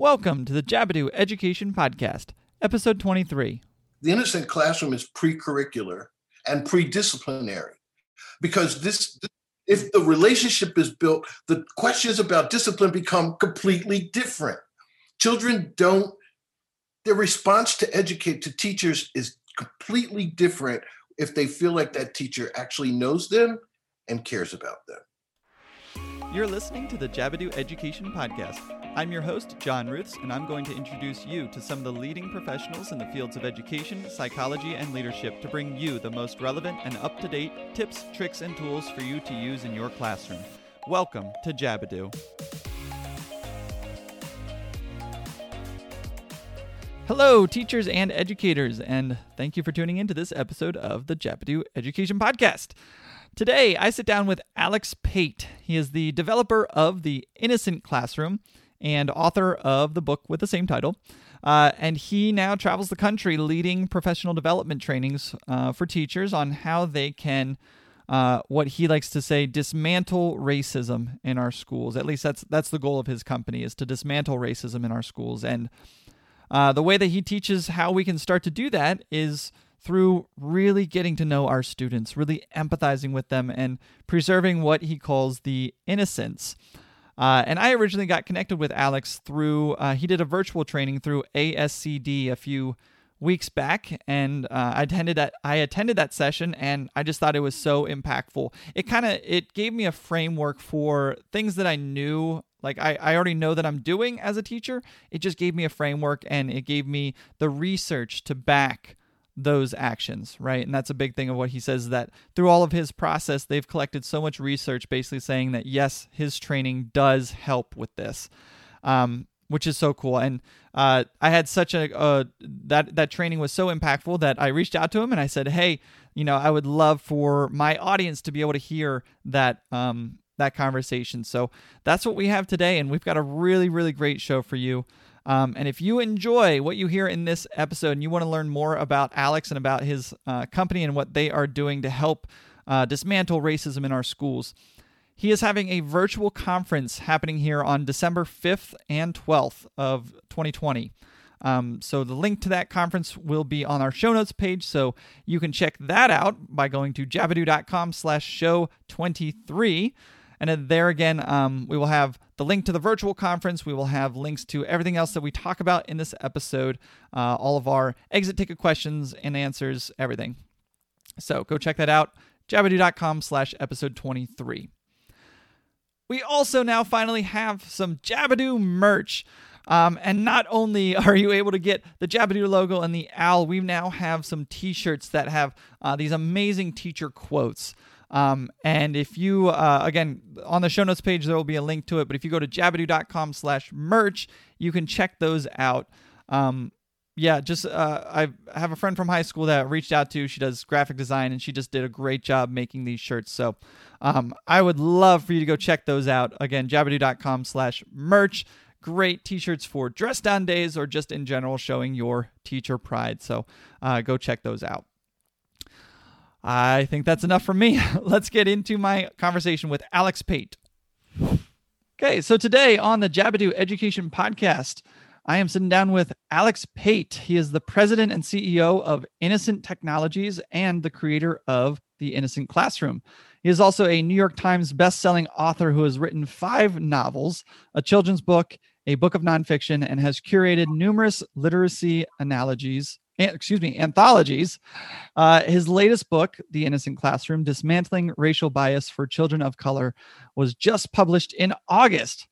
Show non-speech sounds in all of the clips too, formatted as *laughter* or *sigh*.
Welcome to the Jabadoo Education Podcast, episode 23. The innocent classroom is pre-curricular and pre-disciplinary because this if the relationship is built, the questions about discipline become completely different. Children don't their response to educate to teachers is completely different if they feel like that teacher actually knows them and cares about them. You're listening to the Jabadoo Education Podcast. I'm your host, John Ruths, and I'm going to introduce you to some of the leading professionals in the fields of education, psychology, and leadership to bring you the most relevant and up to date tips, tricks, and tools for you to use in your classroom. Welcome to Jabadoo. Hello, teachers and educators, and thank you for tuning in to this episode of the Jabadoo Education Podcast. Today, I sit down with Alex Pate. He is the developer of the Innocent Classroom and author of the book with the same title. Uh, and he now travels the country leading professional development trainings uh, for teachers on how they can, uh, what he likes to say, dismantle racism in our schools. At least that's that's the goal of his company is to dismantle racism in our schools. And uh, the way that he teaches how we can start to do that is through really getting to know our students, really empathizing with them, and preserving what he calls the innocence. Uh, and I originally got connected with Alex through, uh, he did a virtual training through ASCD a few weeks back and uh, I attended that I attended that session and I just thought it was so impactful. It kind of it gave me a framework for things that I knew like I, I already know that I'm doing as a teacher. It just gave me a framework and it gave me the research to back those actions, right? And that's a big thing of what he says that through all of his process, they've collected so much research basically saying that yes, his training does help with this. Um, which is so cool. And uh, I had such a uh, that that training was so impactful that I reached out to him and I said, "Hey, you know, I would love for my audience to be able to hear that um, that conversation." So that's what we have today, and we've got a really really great show for you. Um, and if you enjoy what you hear in this episode and you want to learn more about Alex and about his uh, company and what they are doing to help uh, dismantle racism in our schools, he is having a virtual conference happening here on December 5th and 12th of 2020. Um, so the link to that conference will be on our show notes page, so you can check that out by going to jabadoo.com slash show 23. And there again, um, we will have the link to the virtual conference. We will have links to everything else that we talk about in this episode, uh, all of our exit ticket questions and answers, everything. So go check that out, jabadoo.com slash episode 23. We also now finally have some Jabadoo merch. Um, and not only *laughs* are you able to get the Jabadoo logo and the owl, we now have some t shirts that have uh, these amazing teacher quotes. Um, and if you, uh, again, on the show notes page, there will be a link to it. But if you go to jabadoo.com slash merch, you can check those out. Um, yeah, just uh, I have a friend from high school that I reached out to. She does graphic design and she just did a great job making these shirts. So um, I would love for you to go check those out. Again, jabadoo.com slash merch. Great t-shirts for dress down days or just in general showing your teacher pride. So uh, go check those out. I think that's enough from me. *laughs* Let's get into my conversation with Alex Pate. Okay, so today on the Jabadoo Education Podcast, I am sitting down with Alex Pate. He is the president and CEO of Innocent Technologies and the creator of the Innocent Classroom. He is also a New York Times best-selling author who has written five novels, a children's book, a book of nonfiction, and has curated numerous literacy analogies excuse me, anthologies. Uh, his latest book, The Innocent Classroom Dismantling Racial Bias for Children of Color, was just published in August.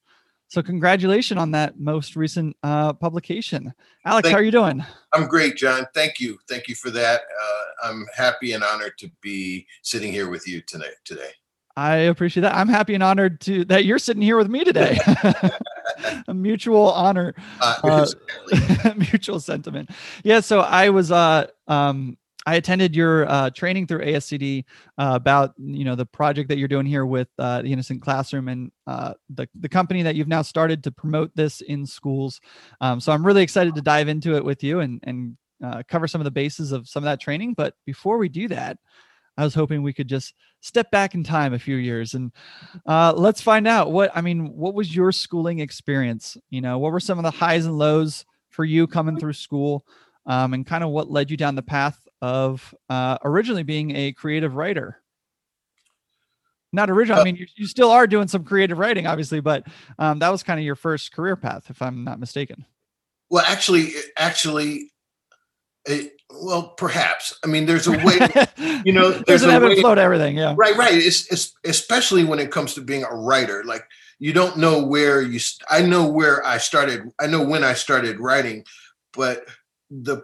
So, congratulations on that most recent uh, publication. Alex, Thank how are you doing? I'm great, John. Thank you. Thank you for that. Uh, I'm happy and honored to be sitting here with you tonight. Today. I appreciate that. I'm happy and honored to that you're sitting here with me today. *laughs* *laughs* a mutual honor, uh, uh, *laughs* *laughs* mutual sentiment. Yeah. So I was, uh, um, I attended your uh, training through ASCD uh, about you know the project that you're doing here with uh, the Innocent Classroom and uh, the the company that you've now started to promote this in schools. Um, so I'm really excited to dive into it with you and and uh, cover some of the bases of some of that training. But before we do that, I was hoping we could just step back in time a few years and uh, let's find out what I mean. What was your schooling experience? You know, what were some of the highs and lows for you coming through school, um, and kind of what led you down the path of uh, originally being a creative writer? Not original. I mean, you, you still are doing some creative writing, obviously, but um, that was kind of your first career path, if I'm not mistaken. Well, actually, actually, it, well, perhaps. I mean, there's a way, *laughs* you know, there's, there's an ebb and flow to everything. Yeah. Right, right. It's, it's especially when it comes to being a writer. Like you don't know where you. I know where I started. I know when I started writing, but the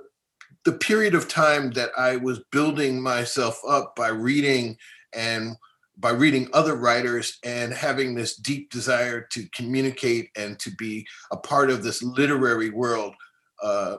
the period of time that I was building myself up by reading and by reading other writers and having this deep desire to communicate and to be a part of this literary world. Uh,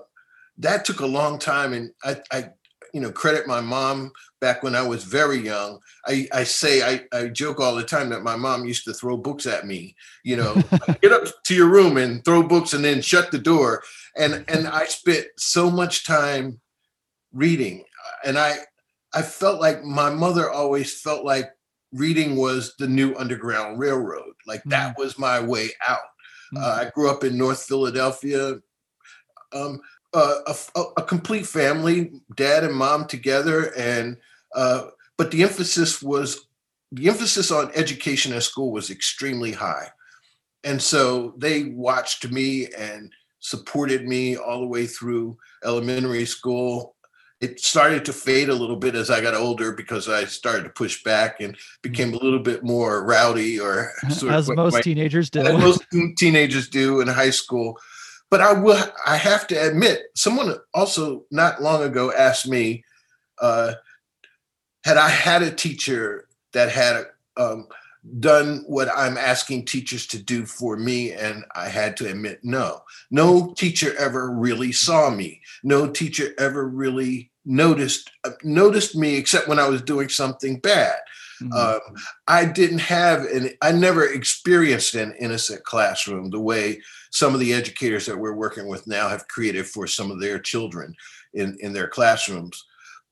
that took a long time, and I, I, you know, credit my mom back when I was very young. I, I say I, I joke all the time that my mom used to throw books at me. You know, *laughs* get up to your room and throw books, and then shut the door. And and I spent so much time reading, and I I felt like my mother always felt like reading was the new underground railroad like that mm. was my way out mm. uh, i grew up in north philadelphia um, uh, a, a, complete family dad and mom together and uh, but the emphasis was the emphasis on education at school was extremely high and so they watched me and supported me all the way through elementary school it started to fade a little bit as I got older because I started to push back and became a little bit more rowdy or *laughs* as most my, teenagers do. most teenagers do in high school. But I will I have to admit, someone also not long ago asked me, uh, had I had a teacher that had um, done what I'm asking teachers to do for me? And I had to admit, no. No teacher ever really saw me. No teacher ever really noticed noticed me except when I was doing something bad. Mm-hmm. Um, I didn't have an I never experienced an innocent classroom the way some of the educators that we're working with now have created for some of their children in in their classrooms.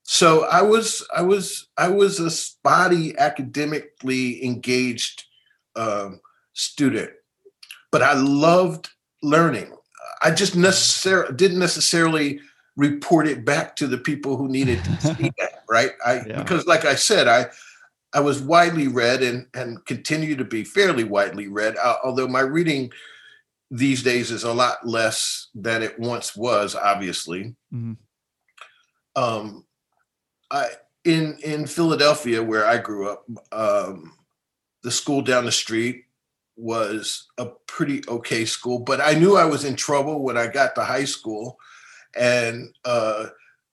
So I was I was I was a spotty academically engaged um, student, but I loved learning. I just necessarily didn't necessarily report it back to the people who needed to *laughs* see that, right? I yeah. because like I said, I I was widely read and and continue to be fairly widely read, uh, although my reading these days is a lot less than it once was, obviously. Mm-hmm. Um, I in in Philadelphia, where I grew up, um, the school down the street was a pretty okay school, but I knew I was in trouble when I got to high school and uh,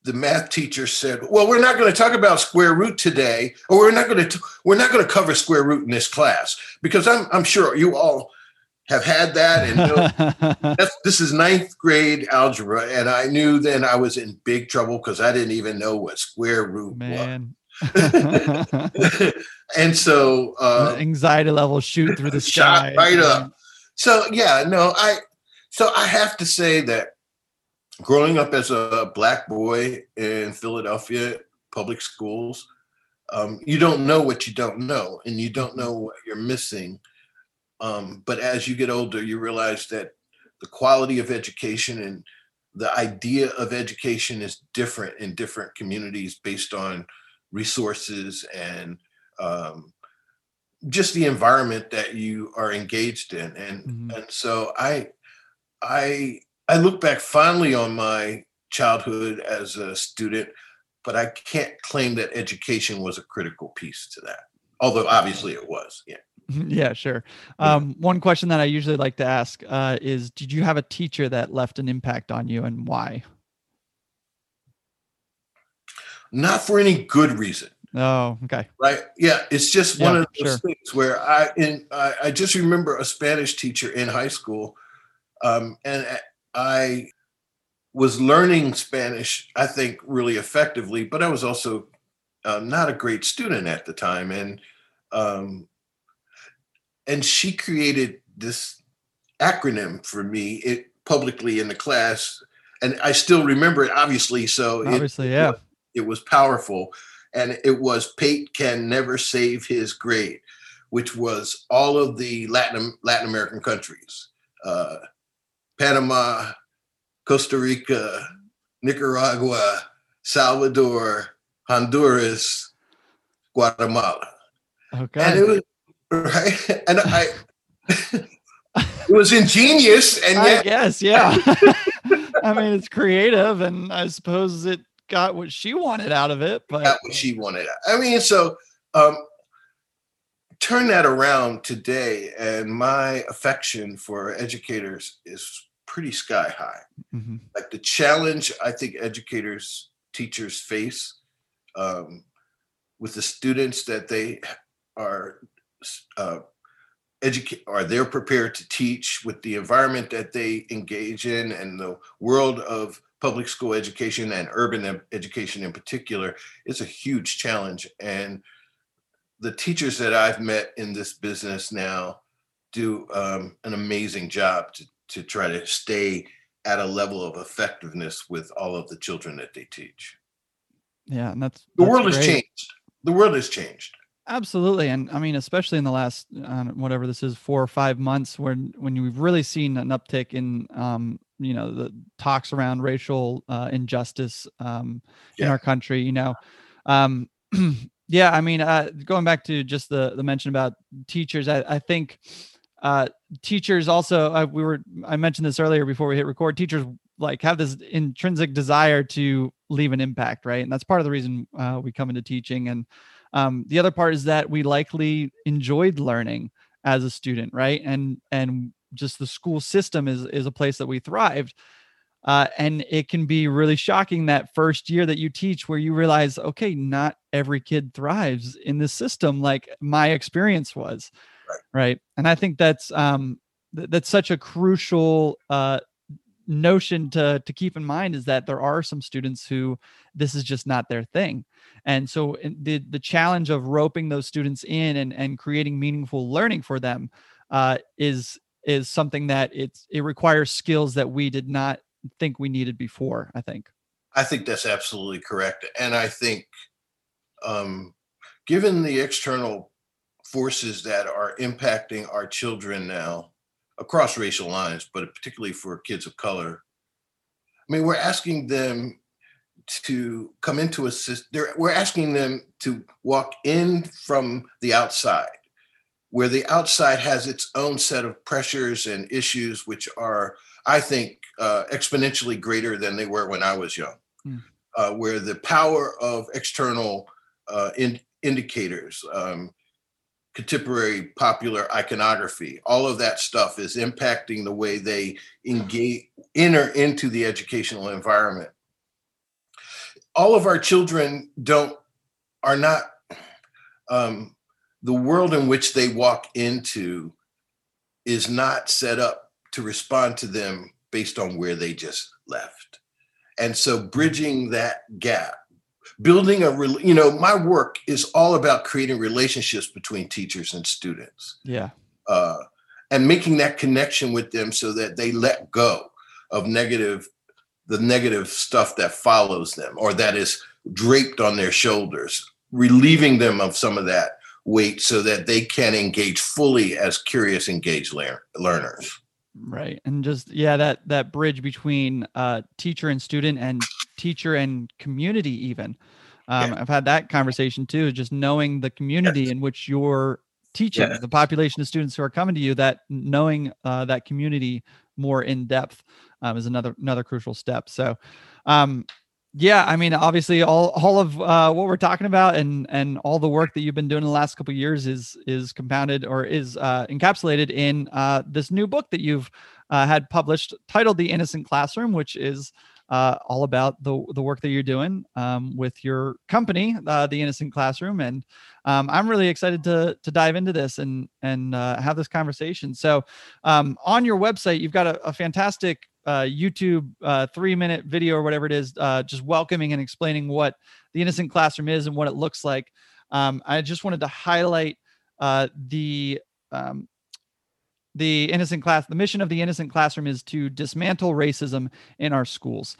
the math teacher said, "Well, we're not going to talk about square root today, or we're not going to we're not going to cover square root in this class because I'm I'm sure you all have had that and *laughs* this is ninth grade algebra, and I knew then I was in big trouble because I didn't even know what square root Man. was." *laughs* and so uh, anxiety level shoot through the *laughs* sky right up. So yeah, no, I so I have to say that growing up as a black boy in Philadelphia public schools, um, you don't know what you don't know, and you don't know what you're missing. Um, but as you get older, you realize that the quality of education and the idea of education is different in different communities based on resources and um, just the environment that you are engaged in. And mm-hmm. and so I I I look back fondly on my childhood as a student, but I can't claim that education was a critical piece to that. Although obviously it was. Yeah. *laughs* Yeah, sure. Um, one question that I usually like to ask uh, is Did you have a teacher that left an impact on you and why? Not for any good reason. Oh, okay. Right. Yeah. It's just one yeah, of those sure. things where I, in, I, I just remember a Spanish teacher in high school. Um, and I was learning Spanish, I think, really effectively, but I was also uh, not a great student at the time, and um, and she created this acronym for me it publicly in the class, and I still remember it, obviously. So obviously, it, yeah, it was powerful. and it was Pate can never save his grade, which was all of the Latin Latin American countries, uh, Panama, Costa Rica, Nicaragua, Salvador, Honduras, Guatemala. Okay. And it was right, and I. it was ingenious, and I yet guess, yeah. *laughs* I mean, it's creative, and I suppose it got what she wanted out of it. But got what she wanted. I mean, so um, turn that around today, and my affection for educators is pretty sky high. Mhm. Like the challenge I think educators, teachers face um, with the students that they are uh, educate or they're prepared to teach with the environment that they engage in and the world of public school education and urban education in particular is a huge challenge and the teachers that i've met in this business now do um, an amazing job to, to try to stay at a level of effectiveness with all of the children that they teach yeah, and that's the that's world has changed the world has changed Absolutely, and I mean, especially in the last uh, whatever this is, four or five months, when when you've really seen an uptick in, um, you know, the talks around racial uh, injustice um, in our country. You know, um, *clears throat* yeah. I mean, uh, going back to just the the mention about teachers, I, I think uh, teachers also. Uh, we were I mentioned this earlier before we hit record. Teachers like have this intrinsic desire to leave an impact, right? And that's part of the reason uh, we come into teaching and um, the other part is that we likely enjoyed learning as a student right and and just the school system is is a place that we thrived uh, and it can be really shocking that first year that you teach where you realize okay not every kid thrives in this system like my experience was Right. right and i think that's um th- that's such a crucial uh notion to to keep in mind is that there are some students who this is just not their thing and so the the challenge of roping those students in and and creating meaningful learning for them uh, is is something that it's it requires skills that we did not think we needed before i think I think that's absolutely correct. And I think, um, given the external forces that are impacting our children now across racial lines, but particularly for kids of color, I mean, we're asking them to come into a system, we're asking them to walk in from the outside, where the outside has its own set of pressures and issues, which are, I think, uh, exponentially greater than they were when I was young Hmm. uh, where the power of external uh, in, indicators, um, contemporary popular iconography, all of that stuff is impacting the way they engage, enter into the educational environment. All of our children don't are not um, the world in which they walk into is not set up to respond to them based on where they just left. And so bridging that gap, building a, rel- you know, my work is all about creating relationships between teachers and students yeah uh, and making that connection with them so that they let go of negative, the negative stuff that follows them or that is draped on their shoulders, relieving them of some of that weight so that they can engage fully as curious, engaged lear- learners. right and just yeah that that bridge between uh teacher and student and teacher and community even um Yeah. i've had that conversation too just knowing the community in which you're teaching Yeah. the population of students who are coming to you that knowing uh, that community more in depth um, is another another crucial step so um yeah i mean obviously all all of uh, what we're talking about and and all the work that you've been doing in the last couple of years is is compounded or is uh, encapsulated in uh, this new book that you've uh, had published titled the innocent classroom which is uh, all about the the work that you're doing um, with your company uh, the innocent classroom and um, i'm really excited to to dive into this and and uh, have this conversation so um, on your website you've got a, a fantastic uh, YouTube uh, three minute video or whatever it is, uh, just welcoming and explaining what the innocent classroom is and what it looks like. Um, I just wanted to highlight the um, the innocent class. The mission of the innocent classroom is to dismantle racism in our schools,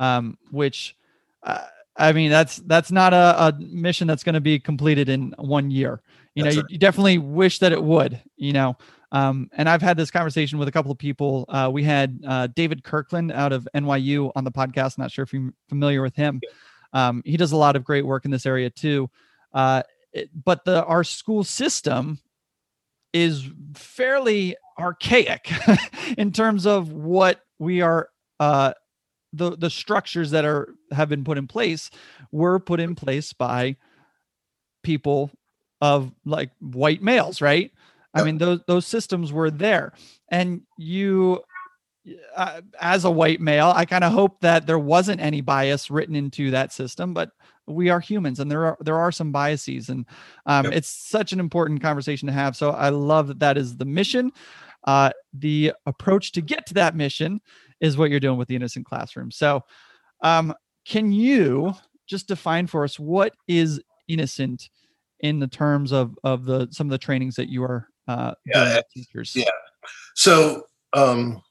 um, which uh, I mean, that's that's not a, a mission that's going to be completed in one year. You know, you, you, definitely wish that it would. You know, um, and I've had this conversation with a couple of people. Uh, we had uh, David Kirkland out of NYU on the podcast. Not sure if you're familiar with him. Um, he does a lot of great work in this area too. Uh, it, but the our school system is fairly archaic *laughs* in terms of what we are uh, the the structures that are have been put in place were put in place by people of like white males right? I mean those those systems were there. And you uh, as a white male i kind of hope that there wasn't any bias written into that system but we are humans and there are there are some biases and um, yep. it's such an important conversation to have so i love that that is the mission uh, the approach to get to that mission is what you're doing with the innocent classroom. So, um, can you just define for us what is innocent in the terms of of the some of the trainings that you are uh, yeah, teachers? Yeah. So, um,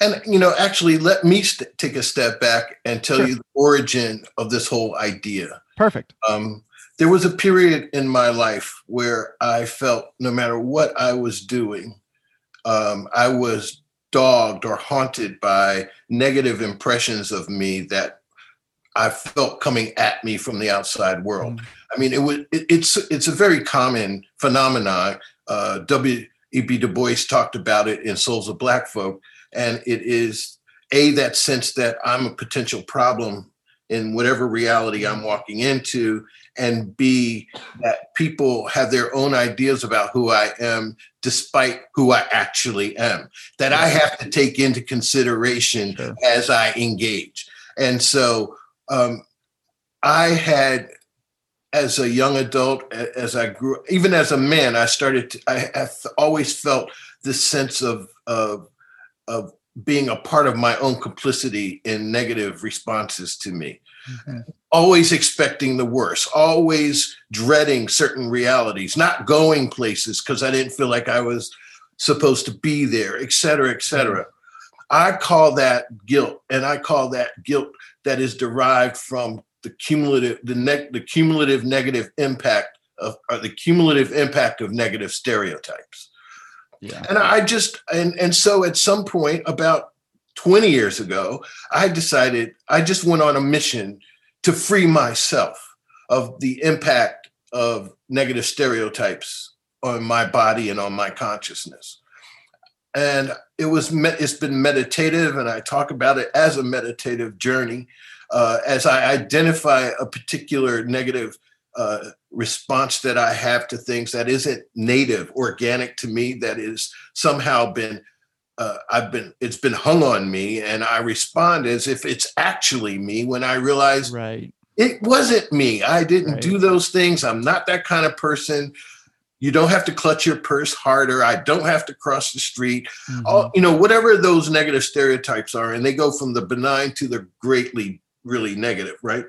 and you know, actually, let me st- take a step back and tell sure. you the origin of this whole idea. Perfect. Um, there was a period in my life where I felt no matter what I was doing, um, I was dogged or haunted by negative impressions of me that I felt coming at me from the outside world. Mm. I mean, it was it, it's it's a very common phenomenon. Uh, W. E. B. Du Bois talked about it in Souls of Black Folk, and it is a that sense that I'm a potential problem in whatever reality I'm walking into, and B, that people have their own ideas about who I am despite who I actually am, that I have to take into consideration sure. as I engage. And so um, I had, as a young adult, as I grew, even as a man, I started, to, I, I always felt this sense of, of, of being a part of my own complicity in negative responses to me. Mm-hmm. Always expecting the worst, always dreading certain realities, not going places because I didn't feel like I was supposed to be there, et cetera, et cetera. I call that guilt, and I call that guilt that is derived from the cumulative, the, ne- the cumulative negative impact of, or the cumulative impact of negative stereotypes. Yeah. And I just and and so at some point about 20 years ago, I decided I just went on a mission to free myself of the impact of negative stereotypes on my body and on my consciousness. And it was it's been meditative, and I talk about it as a meditative journey. Uh, as I identify a particular negative uh, response that I have to things that isn't native, organic to me, that is somehow been uh, I've been it's been hung on me, and I respond as if it's actually me when I realize right. it wasn't me. I didn't right. do those things. I'm not that kind of person. You don't have to clutch your purse harder. I don't have to cross the street. Mm-hmm. All, you know, whatever those negative stereotypes are, and they go from the benign to the greatly, really negative, right?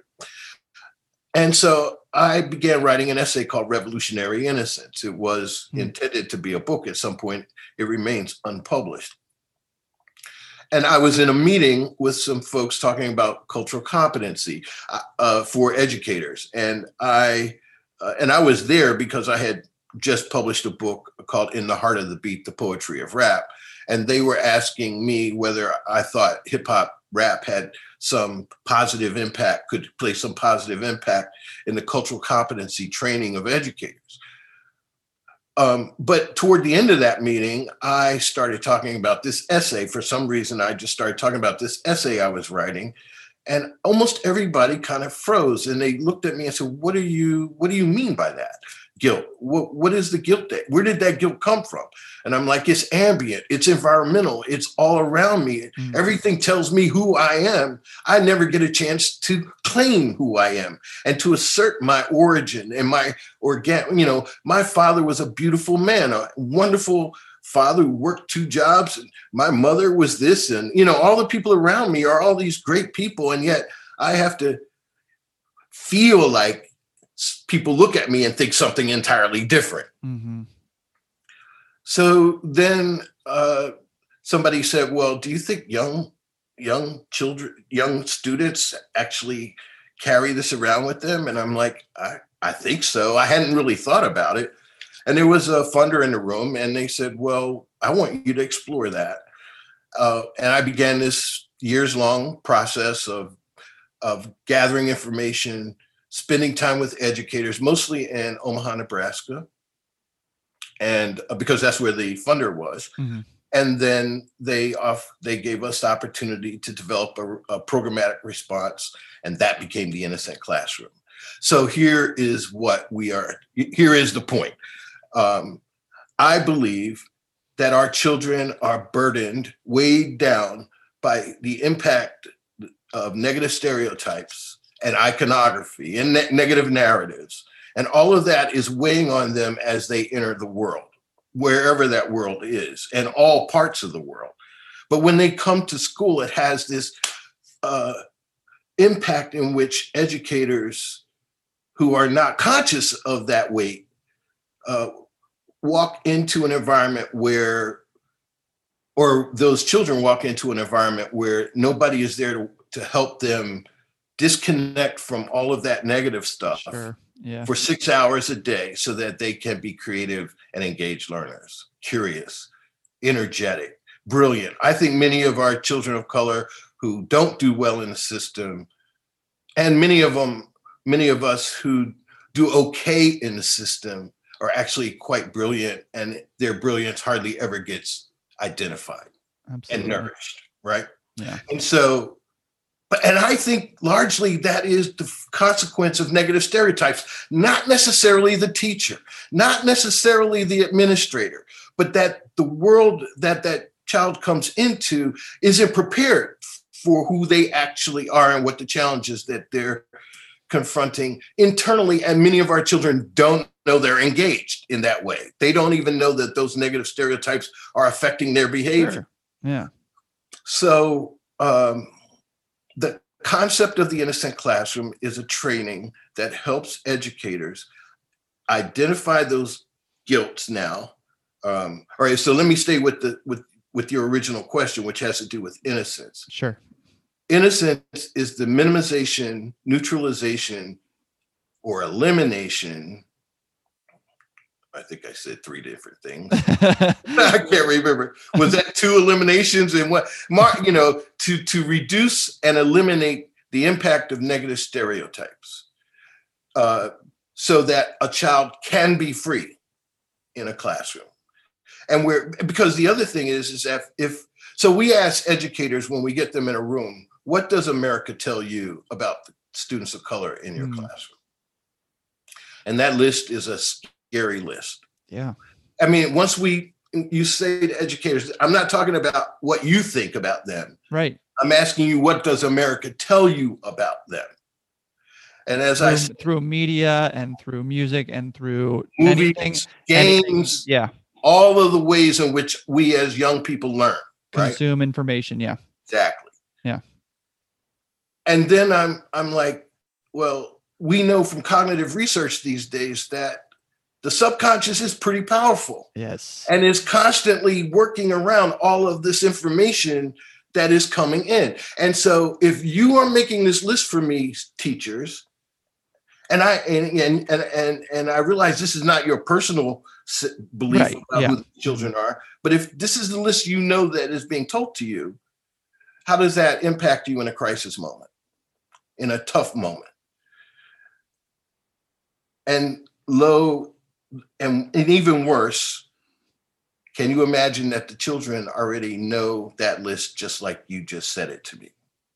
And so I began writing an essay called Revolutionary Innocence. It was mm. intended to be a book at some point. It remains unpublished. And I was in a meeting with some folks talking about cultural competency uh, uh for educators, and I uh, and I was there because I had just published a book called "In the Heart of the Beat: The Poetry of Rap," and they were asking me whether I thought hip hop rap had some positive impact, could play some positive impact in the cultural competency training of educators. Um, but toward the end of that meeting, I started talking about this essay. For some reason, I just started talking about this essay I was writing. And almost everybody kind of froze and they looked at me and said, What are you, what do you mean by that? Guilt. What, what is the guilt that, where did that guilt come from? And I'm like, it's ambient, it's environmental, it's all around me. Mm-hmm. Everything tells me who I am. I never get a chance to claim who I am and to assert my origin and my organ. You know, my father was a beautiful man, a wonderful father who worked two jobs. And my mother was this, and you know, all the people around me are all these great people, and yet I have to feel like people look at me and think something entirely different. Mm-hmm. So then uh, somebody said, Well, do you think young young children, young students actually carry this around with them? And I'm like, I, I think so. I hadn't really thought about it. And there was a funder in the room, and they said, Well, I want you to explore that. Uh, and I began this years long process of, of gathering information, spending time with educators, mostly in Omaha, Nebraska. And uh, because that's where the funder was. Mm-hmm and then they off they gave us the opportunity to develop a, a, programmatic response and that became the innocent classroom so here is what we are here is the point um, i believe that our children are burdened weighed down by the impact of negative stereotypes and iconography and ne- negative narratives and all of that is weighing on them as they enter the world wherever that world is and all parts of the world. But when they come to school, it has this uh, impact in which educators who are not conscious of that weight uh, walk into an environment where, or those children walk into an environment where nobody is there to, to help them disconnect from all of that negative stuff. Sure yeah. for six hours a day so that they can be creative and engaged learners, curious, energetic, brilliant. I think many of our children of color who don't do well in the system, and many of them, many of us who do okay in the system are actually quite brilliant, and their brilliance hardly ever gets identified Absolutely. and nourished, right? Yeah. And so but and I think largely that is the consequence of negative stereotypes, not necessarily the teacher, not necessarily the administrator, but that the world that that child comes into isn't prepared for who they actually are and what the challenges that they're confronting internally. And many of our children don't know they're engaged in that way. They don't even know that those negative stereotypes are affecting their behavior. Sure. yeah. So um, the concept of the innocent classroom is a training that helps educators identify those guilts now. Um, all right, so let me stay with the with with your original question, which has to do with innocence. Sure. Innocence is the minimization, neutralization, or elimination I think I said three different things. *laughs* *laughs* I can't remember. Was that two eliminations and what? Mark, you know, to to reduce and eliminate the impact of negative stereotypes, uh, so that a child can be free in a classroom. And we're because the other thing is is that if so, we ask educators when we get them in a room, what does America tell you about the students of color in your mm. classroom? And that list is a scary list. Yeah. I mean, once we you say to educators, I'm not talking about what you think about them. Right. I'm asking you, what does America tell you about them? And as through, I said, through media and through music and through movies, anything, games, anything, yeah, all of the ways in which we as young people learn, consume right? information. Yeah, exactly. Yeah. And then I'm I'm like, well, we know from cognitive research these days that the subconscious is pretty powerful. Yes. And is constantly working around all of this information that is coming in. And so if you are making this list for me, teachers, and I and and and and, and I realize this is not your personal belief right. about yeah. who the children are, but if this is the list you know that is being told to you, how does that impact you in a crisis moment, in a tough moment? And low and, and even worse, can you imagine that the children already know that list just like you just said it to me?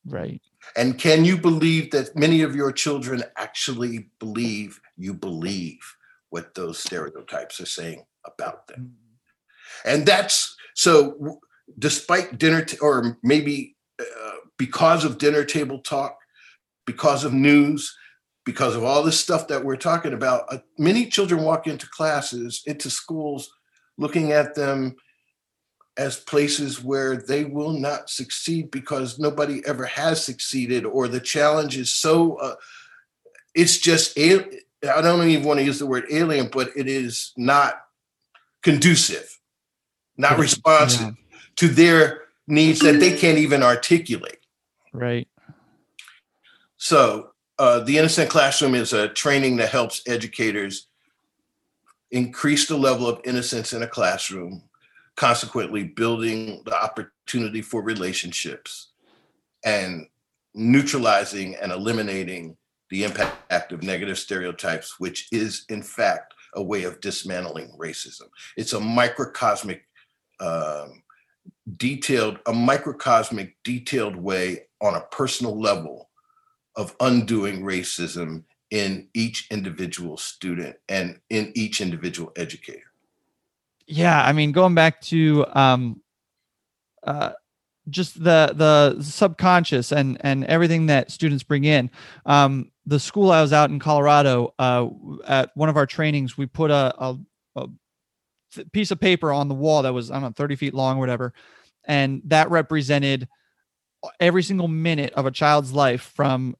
Right. And can you believe that many of your children actually believe you believe what those stereotypes are saying about them? Mm-hmm. And that's so, despite dinner, t- or maybe uh, because of dinner table talk, because of news, because of all this stuff that we're talking about, uh, many children walk into classes, into schools, looking at them as places where they will not succeed because nobody ever has succeeded, or the challenge is so, uh, it's just, I don't even want to use the word alien, but it is not conducive, not responsive yeah. to their needs that they can't even articulate. Right. So, uh, the Innocent Classroom is a training that helps educators increase the level of innocence in a classroom, consequently, building the opportunity for relationships and neutralizing and eliminating the impact of negative stereotypes, which is, in fact, a way of dismantling racism. It's a microcosmic, um, detailed, a microcosmic, detailed way on a personal level of undoing racism in each individual student and in each individual educator. Yeah, I mean, going back to um, uh, just the the subconscious and and everything that students bring in. Um, the school I was out in Colorado, uh, at one of our trainings, we put a, a, a piece of paper on the wall that was I don't know 30 feet long whatever, and that represented every single minute of a child's life from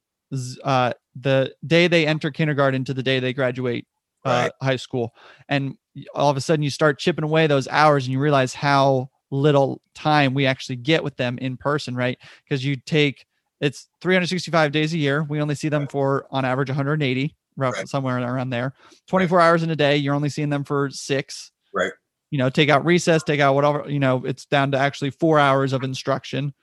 uh, the day they enter kindergarten to the day they graduate uh, right. high school. And all of a sudden, you start chipping away those hours, and you realize how little time we actually get with them in person, right? Because you take it's 365 days a year. We only see them for on average 180, roughly right. somewhere around there. 24 right. hours in a day. You're only seeing them for six. Right. You know, take out recess, take out whatever. You know, it's down to actually four hours of instruction.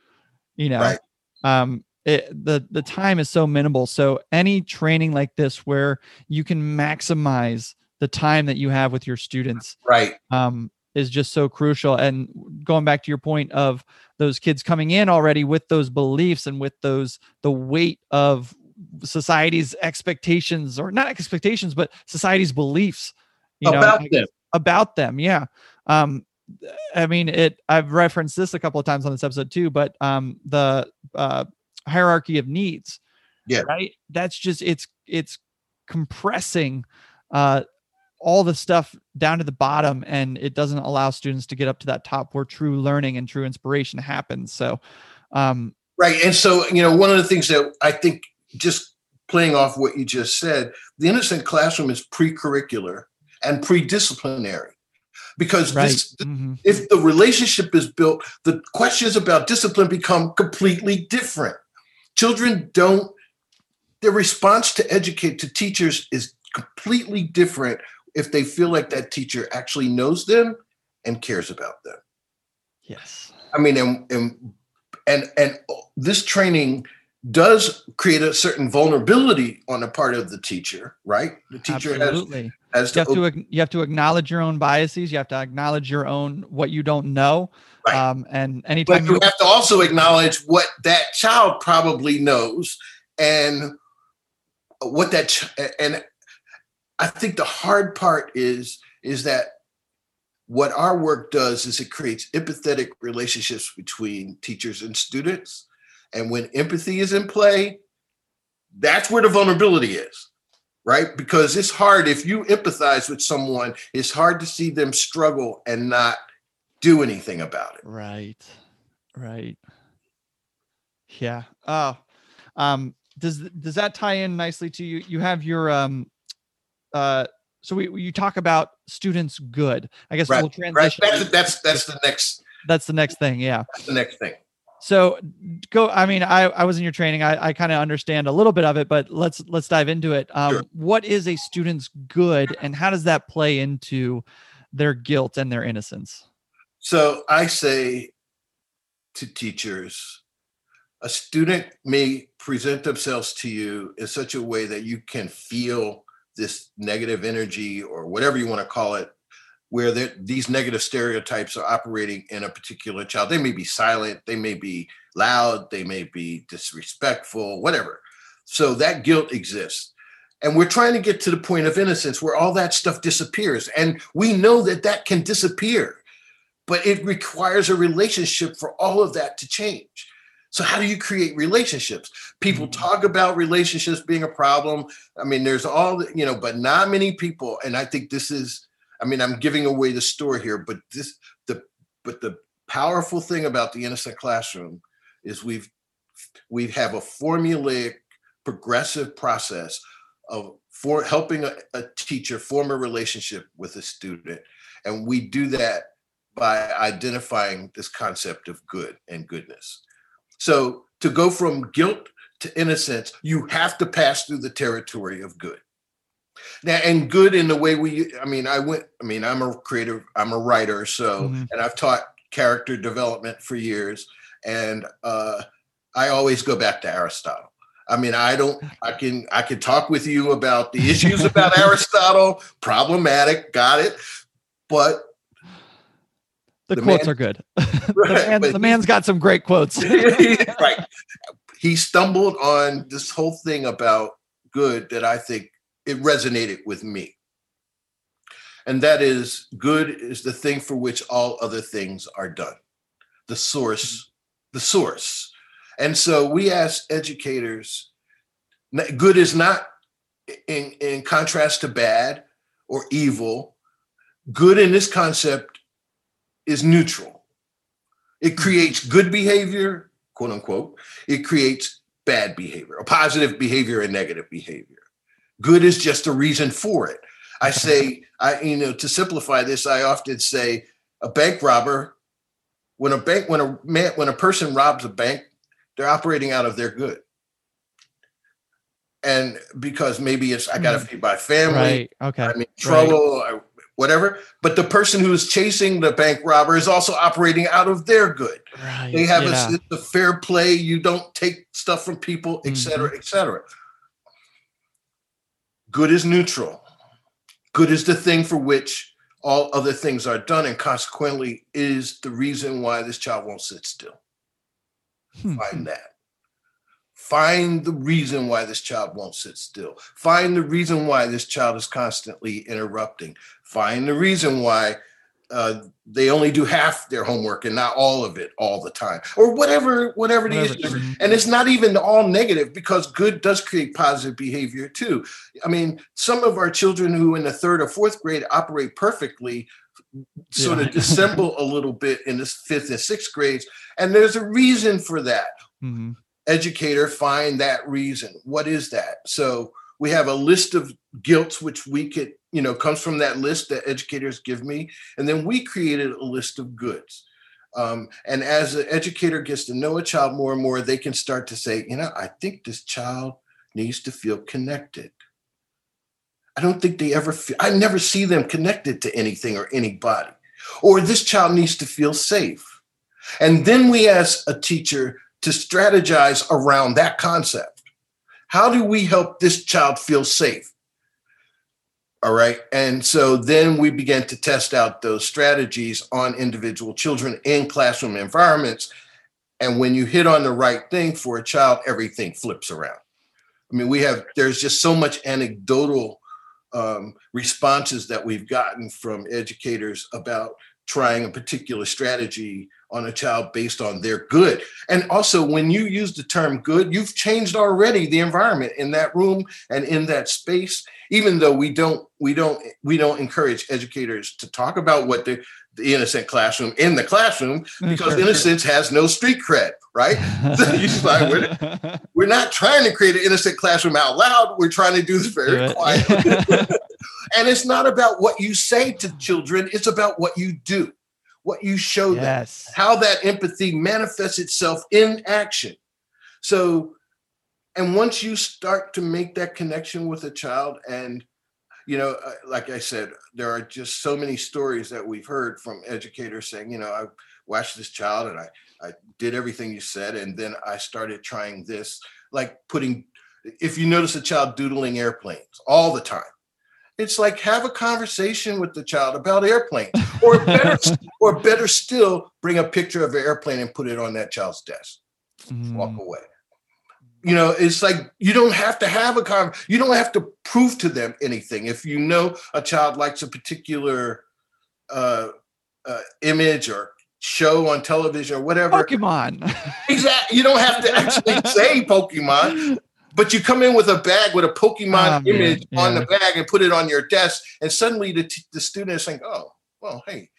You know, right. um, it, the the time is so minimal. So any training like this where you can maximize the time that you have with your students, right, um, is just so crucial. And going back to your point of those kids coming in already with those beliefs and with those the weight of society's expectations or not expectations, but society's beliefs, you about know, them. about them. Yeah. Um, I mean, it. I've referenced this a couple of times on this episode too, but um, the uh, hierarchy of needs. Yeah. Right. That's just it's it's compressing uh, all the stuff down to the bottom, and it doesn't allow students to get up to that top where true learning and true inspiration happens. So, um, right. And so, you know, one of the things that I think just playing off what you just said, the innocent classroom is pre-curricular and pre-disciplinary because right. this, mm-hmm. if the relationship is built the questions about discipline become completely different children don't their response to educate to teachers is completely different if they feel like that teacher actually knows them and cares about them yes i mean and and and, and this training does create a certain vulnerability on the part of the teacher, right? The teacher Absolutely. has, has you to, have to you have to acknowledge your own biases. You have to acknowledge your own what you don't know. Right. Um, and anytime but you, you have to also acknowledge what that child probably knows and what that ch- and I think the hard part is is that what our work does is it creates empathetic relationships between teachers and students and when empathy is in play, that's where the vulnerability is, right? Because it's hard if you empathize with someone, it's hard to see them struggle and not do anything about it. Right. Right. Yeah. Oh. Um does does that tie in nicely to you you have your um uh so we you talk about students good. I guess right. we'll transition. Right. That's that's that's the next that's the next thing, yeah. That's the next thing so go i mean i i was in your training. I, I kind of understand a little bit of it but let's let's dive into it. Um, sure. what is a student's good and how does that play into their guilt and their innocence? So i say to teachers a student may present themselves to you in such a way that you can feel this negative energy or whatever you want to call it where these negative stereotypes are operating in a particular child. They may be silent, they may be loud, they may be disrespectful, whatever. So that guilt exists. And we're trying to get to the point of innocence where all that stuff disappears. And we know that that can disappear, but it requires a relationship for all of that to change. So, how do you create relationships? People mm-hmm. talk about relationships being a problem. I mean, there's all, you know, but not many people. And I think this is I mean, I'm giving away the story here, but this the but the powerful thing about the innocent classroom is we've we have a formulaic progressive process of for helping a, a teacher form a relationship with a student and we do that by identifying this concept of good and goodness. So to go from guilt to innocence, you have to pass through the territory of good. Now, and good in the way we, I mean, I went, I mean, I'm a creative, I'm a writer, so, mm-hmm. and I've taught character development for years. And uh, I always go back to Aristotle. I mean, I don't, I can, I can talk with you about the issues about *laughs* Aristotle, problematic, got it. But the, the quotes man, are good. *laughs* *laughs* Right, the, man, the man's got some great quotes. right. He stumbled on this whole thing about good that I think it resonated with me. And that is good is the thing for which all other things are done. The source, the source. And so we ask educators, good is not in, in contrast to bad or evil. Good in this concept is neutral. It creates good behavior, quote unquote. It creates bad behavior, a positive behavior and negative behavior. Good is just a reason for it. I say, I you know, to simplify this, I often say a bank robber, when a bank, when a man, when a person robs a bank, they're operating out of their good. And because maybe it's I got to hmm. feed my family, right. okay, I'm in trouble, right. whatever. But the person who's chasing the bank robber is also operating out of their good. Right. They have yeah. a, a, fair play. You don't take stuff from people, et cetera, mm-hmm. et cetera. Good is neutral. Good is the thing for which all other things are done, and consequently is the reason why this child won't sit still. Hmm. Find that. Find the reason why this child won't sit still. Find the reason why this child is constantly interrupting. Find the reason why uh, they only do half their homework and not all of it all the time or whatever whatever it is. And it's not even all negative because good does create positive behavior too. I mean some of our children who in the third or fourth grade operate perfectly sort yeah. of *laughs* dissemble a little bit in the fifth and sixth grades and there's a reason for that. Mm-hmm. educator find that reason. What is that? So we have a list of guilts which we could you know, comes from that list that educators give me. And then we created a list of goods. Um, and as an educator gets to know a child more and more, they can start to say, you know, I think this child needs to feel connected. I don't think they ever feel, I never see them connected to anything or anybody. Or this child needs to feel safe. And then we ask a teacher to strategize around that concept. How do we help this child feel safe? All right. And so then we began to test out those strategies on individual children in classroom environments. And when you hit on the right thing for a child, everything flips around. I mean, we have, there's just so much anecdotal um, responses that we've gotten from educators about trying a particular strategy on a child based on their good. And also, when you use the term good, you've changed already the environment in that room and in that space. Even though we don't, we don't, we don't encourage educators to talk about what the, the innocent classroom in the classroom mm, because sure, innocence sure. has no street cred, right? *laughs* like, we're, we're, not trying to create an innocent classroom out loud. We're trying to do this very do quietly. *laughs* and it's not about what you say to children; it's about what you do what you show yes. them, how that empathy manifests itself in action. So, and once you start to make that connection with a child, and you know, uh, like I said, there are just so many stories that we've heard from educators saying, you know, I watched this child and I, I did everything you said, and then I started trying this, like putting, if you notice a child doodling airplanes all the time, it's like have a conversation with the child about airplanes, or better, *laughs* or better still, bring a picture of an airplane and put it on that child's desk. Mm. Walk away. You know, it's like you don't have to have a con. You don't have to prove to them anything. If you know a child likes a particular uh, uh, image or show on television or whatever. Pokemon. exactly. You don't have to actually *laughs* say Pokemon but you come in with a bag with a Pokemon oh, image yeah. on the bag and put it on your desk, and suddenly the, t- the student is saying, "Oh, well, hey,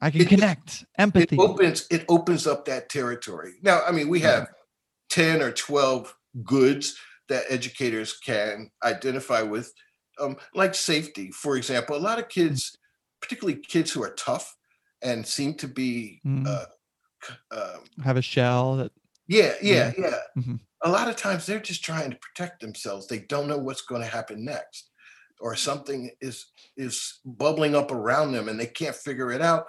I can it, connect." Empathy it opens it opens up that territory. Now, I mean, we have ten or twelve goods that educators can identify with, um, like safety, for example. A lot of kids, particularly kids who are tough and seem to be Mm. uh, um, Have a shell that yeah, yeah, yeah. Mhm. A lot of times they're just trying to protect themselves. They don't know what's going to happen next, or something is is bubbling up around them, and they can't figure it out.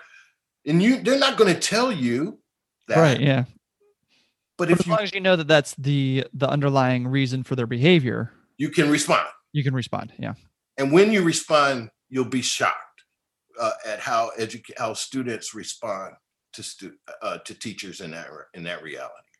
And you, they're not going to tell you that. right, yeah. But But if as you long as you know that that's the the underlying reason for their behavior, you can respond, you can respond. Yeah. and when you respond, you'll be shocked uh, at how educa- how students respond to stu- uh, to teachers in that in that reality.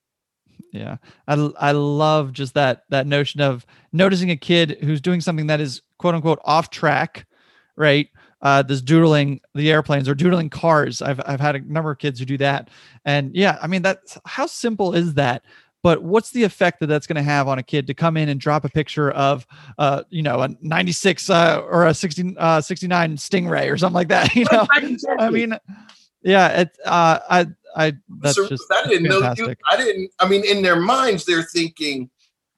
Yeah. I I love just that that notion of noticing a kid who's doing something that is quote unquote off track, right? Uh, this doodling the airplanes or doodling cars. I've I've had a number of kids who do that, and yeah, I mean that's how simple is that? But what's the effect that that's going to have on a kid to come in and drop a picture of, uh, you know, a 96 uh, or a 60, uh, 69 Stingray or something like that? *laughs* You know, I mean, yeah, it. Uh, I I that's So just I didn't know you. fantastic. I didn't. I mean, in their minds, they're thinking,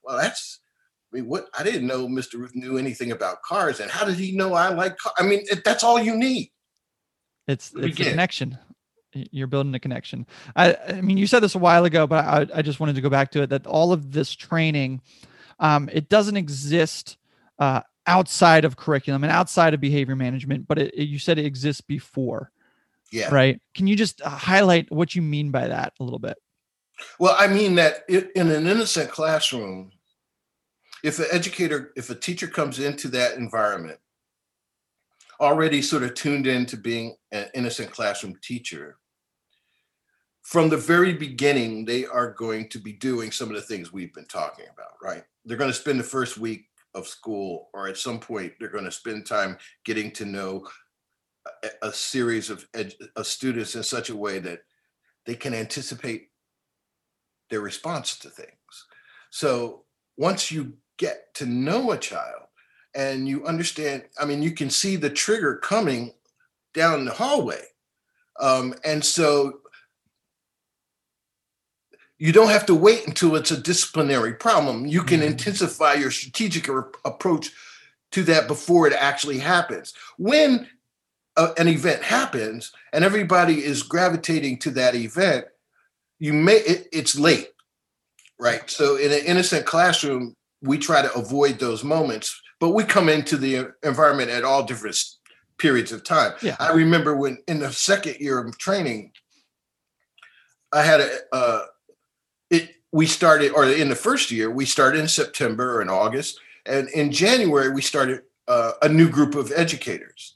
"Well, that's." I mean, what? I didn't know Mr. Ruth knew anything about cars, and how did he know I like cars? I mean, it, that's all you need. It's it's a connection. You're building a connection. I I mean, you said this a while ago, but I I just wanted to go back to it. That all of this training, um, it doesn't exist uh, outside of curriculum and outside of behavior management, but it, it- you said it exists before, Yeah. right? Can you just uh, highlight what you mean by that a little bit? Well, I mean that in an innocent classroom, if an educator, if a teacher comes into that environment already sort of tuned into being an innocent classroom teacher, from the very beginning, they are going to be doing some of the things we've been talking about, right? They're going to spend the first week of school, or at some point, they're going to spend time getting to know a, a series of, ed, of students in such a way that they can anticipate their response to things. So once you get to know a child and you understand, I mean, you can see the trigger coming down the hallway. Um, and so you don't have to wait until it's a disciplinary problem. You can Mhm. intensify your strategic approach to that before it actually happens. When a- an event happens and everybody is gravitating to that event, you may it, it's late, right? So in an innocent classroom, we try to avoid those moments, but we come into the environment at all different periods of time. Yeah. I remember when in the second year of training, I had a uh, it. We started, or in the first year, we started in September or in August, and in January we started uh, a new group of educators.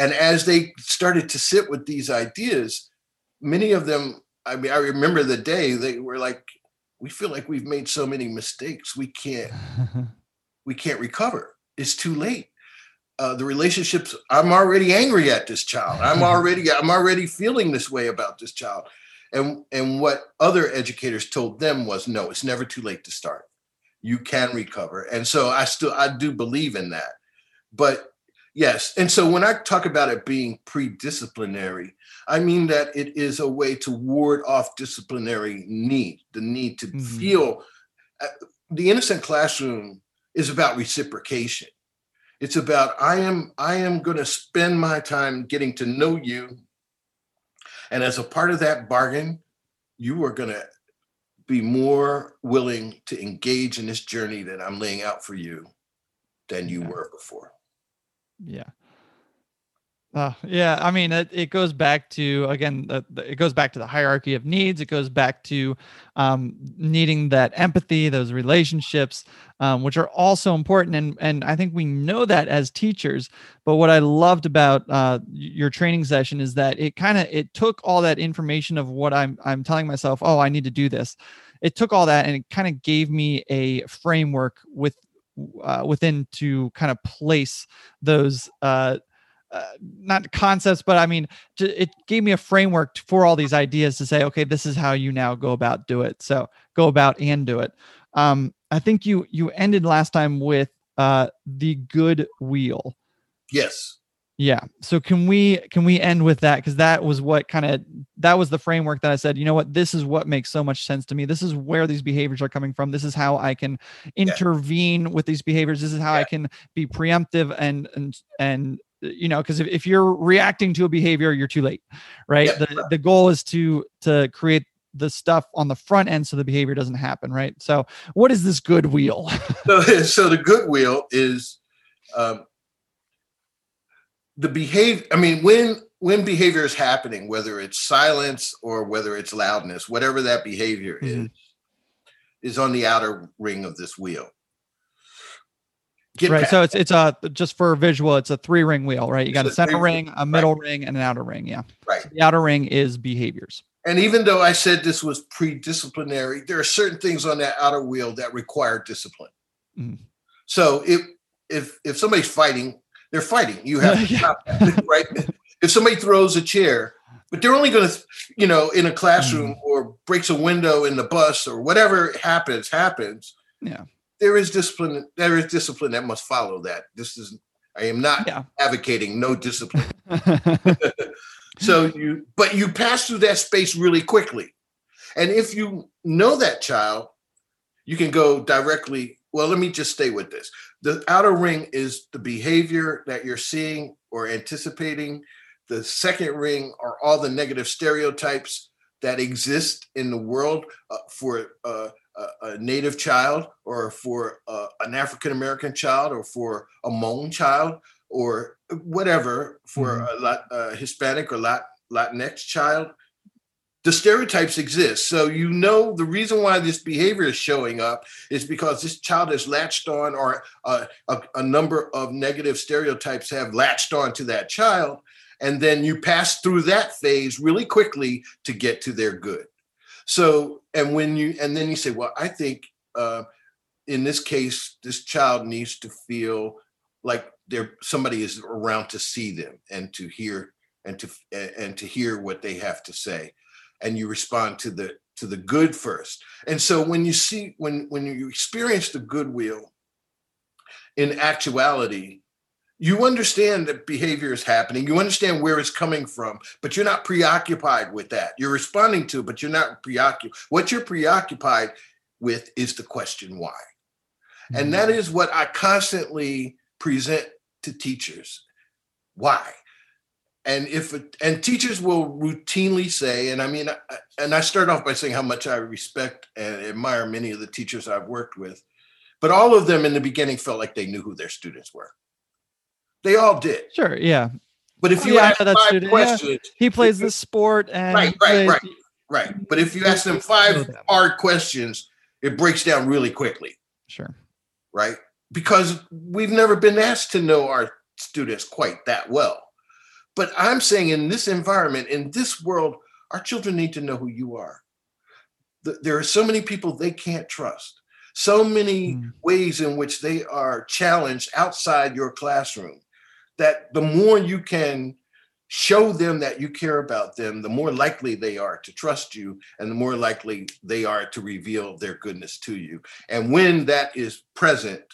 And as they started to sit with these ideas, many of them, I mean, I remember the day they were like, "We feel like we've made so many mistakes, we can't, *laughs* we can't recover. It's too late." uh, the relationships i'm already angry at this child. I'm already i'm already feeling this way about this child. And and what other educators told them was no it's never too late to start. You can recover. And so i still i do believe in that. But yes and so when i talk about it being pre-disciplinary i mean that it is a way to ward off disciplinary need the need to Mhm. feel uh, the innocent classroom is about reciprocation it's about i am i am going to spend my time getting to know you and as a part of that bargain you are going to be more willing to engage in this journey that i'm laying out for you than you Yeah. were before Yeah. Uh, yeah, I mean, it, it goes back to again, the, the, it goes back to the hierarchy of needs. It goes back to um, needing that empathy, those relationships, um, which are also important. And and I think we know that as teachers. But what I loved about uh, your training session is that it kind of it took all that information of what I'm I'm telling myself, oh, I need to do this. It took all that and it kind of gave me a framework with uh, within to kind of place those uh, uh, not concepts, but I mean, it gave me a framework for all these ideas to say, okay, this is how you now go about do it. So go about and do it. Um, I think you you ended last time with uh, the good wheel. yes Yeah. So can we can we end with that because that was what kind of that was the framework that I said, you know what, this is what makes so much sense to me. This is where these behaviors are coming from. This is how I can intervene with these behaviors. This is how I can be preemptive and and and you know because if, if you're reacting to a behavior you're too late right Yeah. the, the goal is to to create the stuff on the front end so the behavior doesn't happen right so what is this good wheel so, *laughs* so the wheel is um, the behavior. I mean, when when behavior is happening, whether it's silence or whether it's loudness, whatever that behavior Mhm. is, is on the outer ring of this wheel. Get right so it's it's a just for visual it's a three ring wheel right you It's got a center three- ring a middle ring and an outer ring yeah Right. So the outer ring is behaviors And even though I said this was pre-disciplinary, there are certain things on that outer wheel that require discipline. Mhm. So if if if somebody's fighting, they're fighting. You *laughs* have to stop that, right? If somebody throws a chair, but they're only going to, you know, in a classroom Mm-hmm. or breaks a window in the bus or whatever happens, happens. Yeah. There is discipline. There is discipline that must follow that. This is. I am not Yeah. advocating no discipline. *laughs* *laughs* So you, but you pass through that space really quickly. And if you know that child, you can go directly. Well, let me just stay with this. The outer ring is the behavior that you're seeing or anticipating. The second ring are all the negative stereotypes that exist in the world uh, for uh, a, a native child or for uh, an African American child or for a Hmong child or whatever for a Lat, uh, Hispanic or Lat, Latinx child. The stereotypes exist. So you know the reason why this behavior is showing up is because this child has latched on, or uh, a, a number of negative stereotypes have latched on to that child. And then you pass through that phase really quickly to get to their good. So, and when you, and then you say, well, I think uh, in this case, this child needs to feel like there somebody is around to see them and to hear and to and to hear what they have to say and you respond to the to the good first. And so when you see when when you experience the good wheel in actuality you understand that behavior is happening you understand where it's coming from but you're not preoccupied with that. You're responding to it, but you're not preoccupied what you're preoccupied with is the question why. And mm-hmm. that is what i constantly present to teachers. Why and if it, and teachers will routinely say and i mean I- and i start off by saying how much i respect and admire many of the teachers i've worked with but all of them in the beginning felt like they knew who their students were they all did sure yeah but if Oh, you yeah, ask that five student, yeah. questions he plays this sport and Right, right, plays- right. right but if you ask them five hard questions it breaks down really quickly sure right? Because we've never been asked to know our students quite that well. But I'm saying in this environment, in this world, our children need to know who you are. There are so many people they can't trust, so many Mm. ways in which they are challenged outside your classroom that the more you can show them that you care about them, the more likely they are to trust you and the more likely they are to reveal their goodness to you. And when that is present,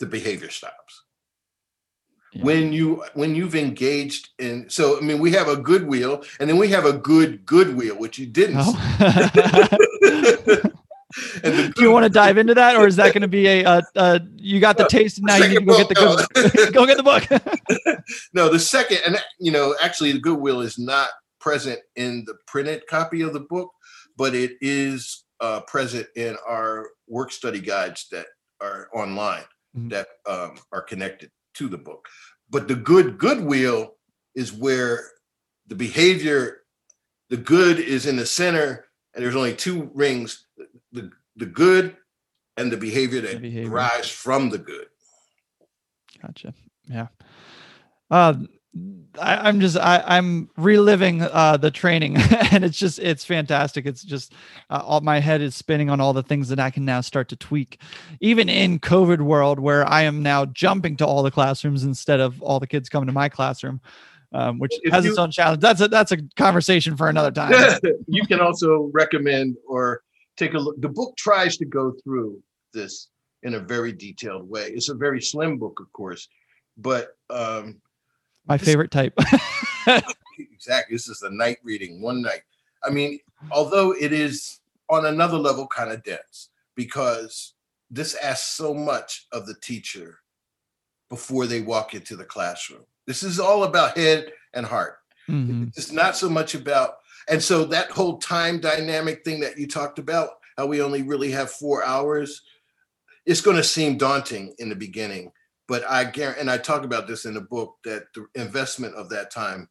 the behavior stops. Yeah. When you when you've engaged in so I mean we have a good wheel and then we have a good good wheel, which you didn't. Oh. *laughs* Do you want to dive into that, or is that going to be a, uh uh you got the taste and now you need to go get the good *laughs* go get the book? *laughs* no, the second, and you know, actually, the good wheel is not present in the printed copy of the book, but it is uh, present in our work study guides that are online Mhm. that um, are connected to the book. But the good goodwill is where the behavior, the good is in the center, and there's only two rings: the the good and the behavior that behavior. derives from the good. Gotcha. Yeah. Uh, I, I'm just I, I'm reliving uh, the training, *laughs* and it's just it's fantastic. It's just uh, all my head is spinning on all the things that I can now start to tweak, even in COVID world where I am now jumping to all the classrooms instead of all the kids coming to my classroom, um, which If has you- its own challenge. That's a that's a conversation for another time. *laughs* you can also recommend or take a look. The book tries to go through this in a very detailed way. It's a very slim book, of course, but um, my This- favorite type. *laughs* exactly, this is the night reading, one night. I mean, although it is on another level kind of dense because this asks so much of the teacher before they walk into the classroom. This is all about head and heart. Mhm. It's not so much about, and so that whole time dynamic thing that you talked about, how we only really have four hours, it's going to seem daunting in the beginning. But I guarantee, and I talk about this in the book, that the investment of that time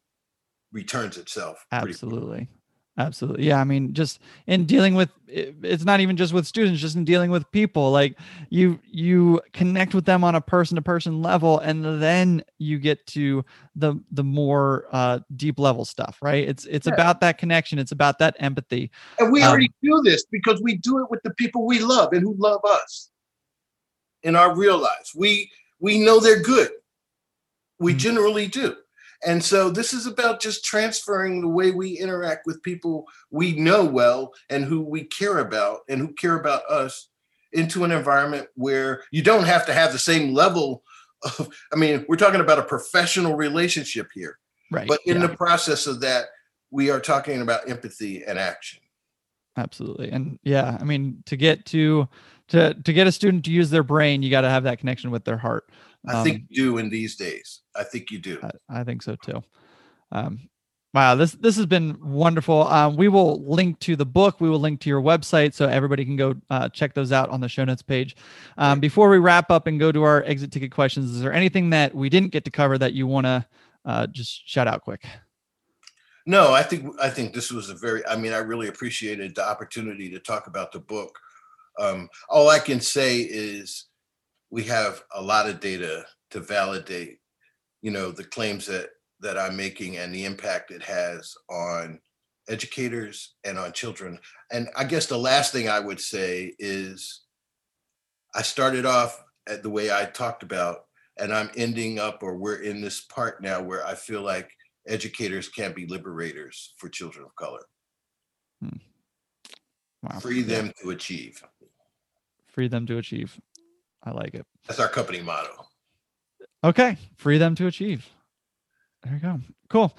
returns itself. Absolutely. Absolutely. Yeah. I mean, just in dealing with, it's not even just with students, just in dealing with people. Like you you connect with them on a person to person level, and then you get to the the more uh deep level stuff, right? It's it's Yeah. about that connection, it's about that empathy. And we Um, already do this because we do it with the people we love and who love us in our real lives. We we know they're good. We Mhm. generally do. And so this is about just transferring the way we interact with people we know well and who we care about and who care about us into an environment where you don't have to have the same level of I mean, we're talking about a professional relationship here. Right. But in yeah, the process of that, we are talking about empathy and action. absolutely. And yeah, I mean, to get to to to get a student to use their brain, you got to have that connection with their heart. I Um, think you do in these days. I think you do. I, I think so too. Um, wow, this this has been wonderful. Um, we will link to the book. We will link to your website so everybody can go uh, check those out on the show notes page. Um, before we wrap up and go to our exit ticket questions, is there anything that we didn't get to cover that you want to uh, just shout out quick? No, I think I think this was a very. I mean, I really appreciated the opportunity to talk about the book. Um, all I can say is we have a lot of data to validate, you know, the claims that that I'm making and the impact it has on educators and on children. And I guess the last thing I would say is I started off at the way I talked about, and I'm ending up, or we're in this part now where I feel like educators can be liberators for children of color, Wow. free them to achieve. Free them to achieve. I like it. That's our company motto. Okay, free them to achieve. There you go. Cool.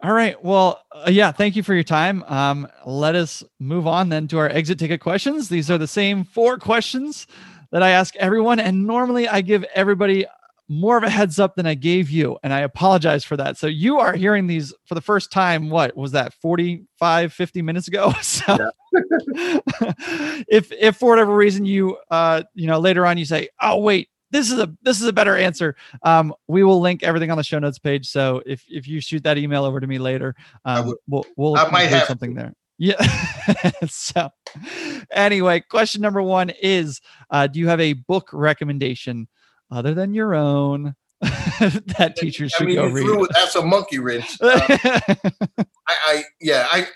All right. Well, uh, yeah. Thank you for your time. Um, let us move on then to our exit ticket questions. These are the same four questions that I ask everyone, and normally I give everybody more of a heads up than I gave you, and I apologize for that. So you are hearing these for the first time. What was that? 45, 50 minutes ago. *laughs* So *laughs* if if for whatever reason you uh you know later on you say, oh wait, this is a this is a better answer um we will link everything on the show notes page so if if you shoot that email over to me later um will. we'll we'll I might have something there yeah *laughs* so anyway question number one is uh do you have a book recommendation other than your own *laughs* that teachers I should mean, go read threw, that's a monkey wrench. *laughs* Uh, I, I yeah, I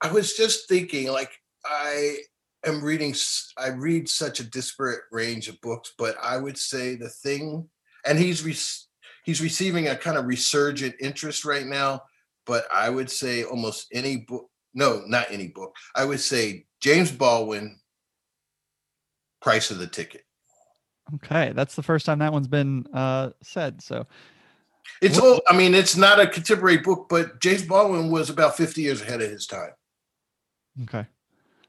I was just thinking like I am reading I read such a disparate range of books, but I would say the thing and he's re, he's receiving a kind of resurgent interest right now, but I would say almost any book no, not any book. I would say James Baldwin Price of the Ticket. Okay that's the first time that one's been uh said so It's What- old. I mean, it's not a contemporary book, but James Baldwin was about 50 years ahead of his time. okay